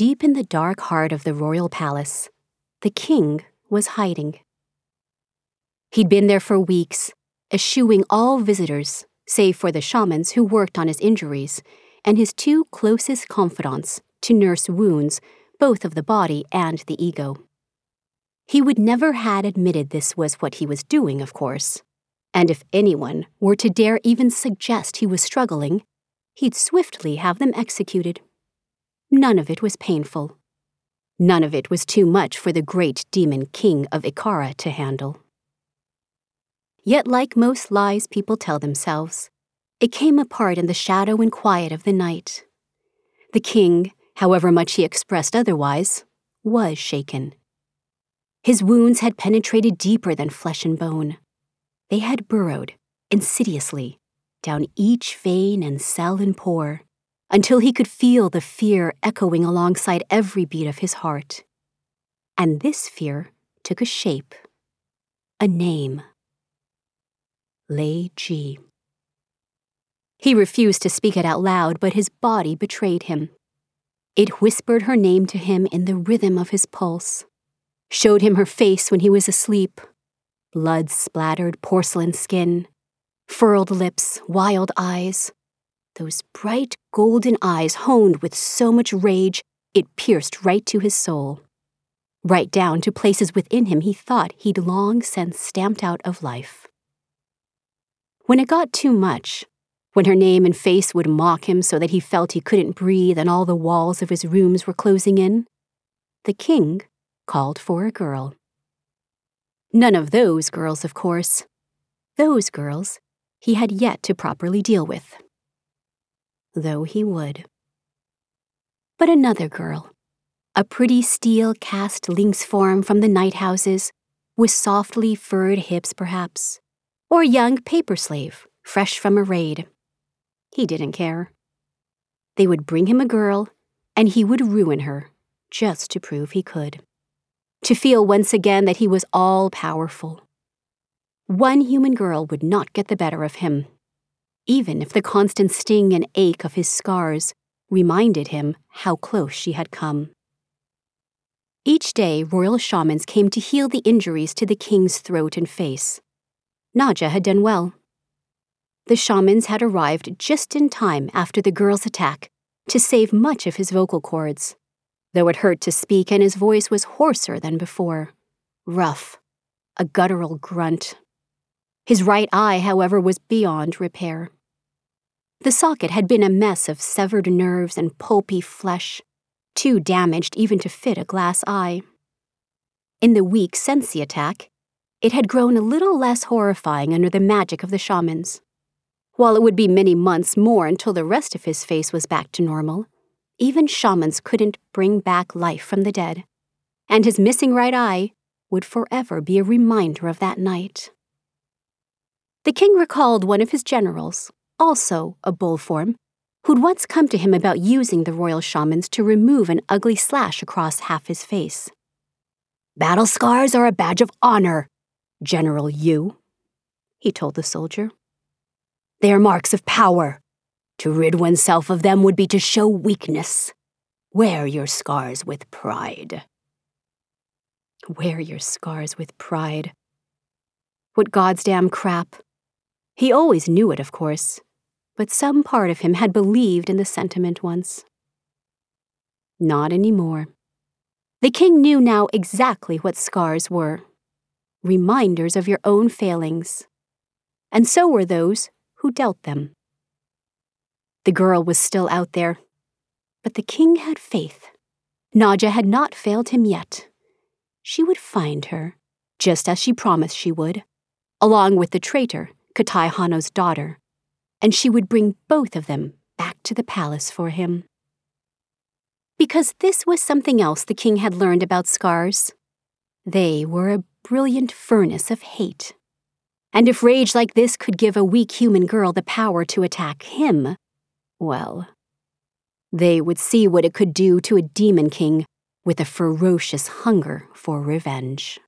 Deep in the dark heart of the royal palace, the king was hiding. He'd been there for weeks, eschewing all visitors, save for the shamans who worked on his injuries, and his two closest confidants to nurse wounds, both of the body and the ego. He would never had admitted this was what he was doing, of course. And if anyone were to dare even suggest he was struggling, he'd swiftly have them executed. None of it was painful. None of it was too much for the great demon king of Ikhara to handle. Yet, like most lies people tell themselves, it came apart in the shadow and quiet of the night. The king, however much he expressed otherwise, was shaken. His wounds had penetrated deeper than flesh and bone. They had burrowed, insidiously, down each vein and cell and pore, until he could feel the fear echoing alongside every beat of his heart. And this fear took a shape, a name. Lei Ji. He refused to speak it out loud, but his body betrayed him. It whispered her name to him in the rhythm of his pulse, showed him her face when he was asleep blood splattered porcelain skin, furrowed lips, wild eyes. Those bright golden eyes honed with so much rage it pierced right to his soul, right down to places within him he thought he'd long since stamped out of life. When it got too much, when her name and face would mock him so that he felt he couldn't breathe and all the walls of his rooms were closing in, the king called for a girl. None of those girls, of course. Those girls he had yet to properly deal with. Though he would. But another girl, a pretty steel caste lynx form from the night houses, with softly furred hips perhaps, or a young paper slave, fresh from a raid. He didn't care. They would bring him a girl, and he would ruin her, just to prove he could. To feel once again that he was all powerful. One human girl would not get the better of him, even if the constant sting and ache of his scars reminded him how close she had come. Each day, royal shamans came to heal the injuries to the king's throat and face. Naja had done well. The shamans had arrived just in time after the girl's attack to save much of his vocal cords, though it hurt to speak and his voice was hoarser than before. Rough, a guttural grunt. His right eye, however, was beyond repair. The socket had been a mess of severed nerves and pulpy flesh, too damaged even to fit a glass eye. In the weak Sensi attack, it had grown a little less horrifying under the magic of the shamans. While it would be many months more until the rest of his face was back to normal, even shamans couldn't bring back life from the dead, and his missing right eye would forever be a reminder of that night. The king recalled one of his generals, also a bull form, who'd once come to him about using the royal shamans to remove an ugly slash across half his face. Battle scars are a badge of honor, General Yu, he told the soldier. They are marks of power. To rid oneself of them would be to show weakness. Wear your scars with pride. Wear your scars with pride. What God's damn crap. He always knew it, of course, but some part of him had believed in the sentiment once. Not anymore. The king knew now exactly what scars were reminders of your own failings. And so were those who dealt them. The girl was still out there, but the king had faith. Naja had not failed him yet. She would find her, just as she promised she would, along with the traitor, Ketai Hanno's daughter, and she would bring both of them back to the palace for him. Because this was something else the king had learned about scars. They were a brilliant furnace of hate. And if rage like this could give a weak human girl the power to attack him, well, they would see what it could do to a demon king with a ferocious hunger for revenge.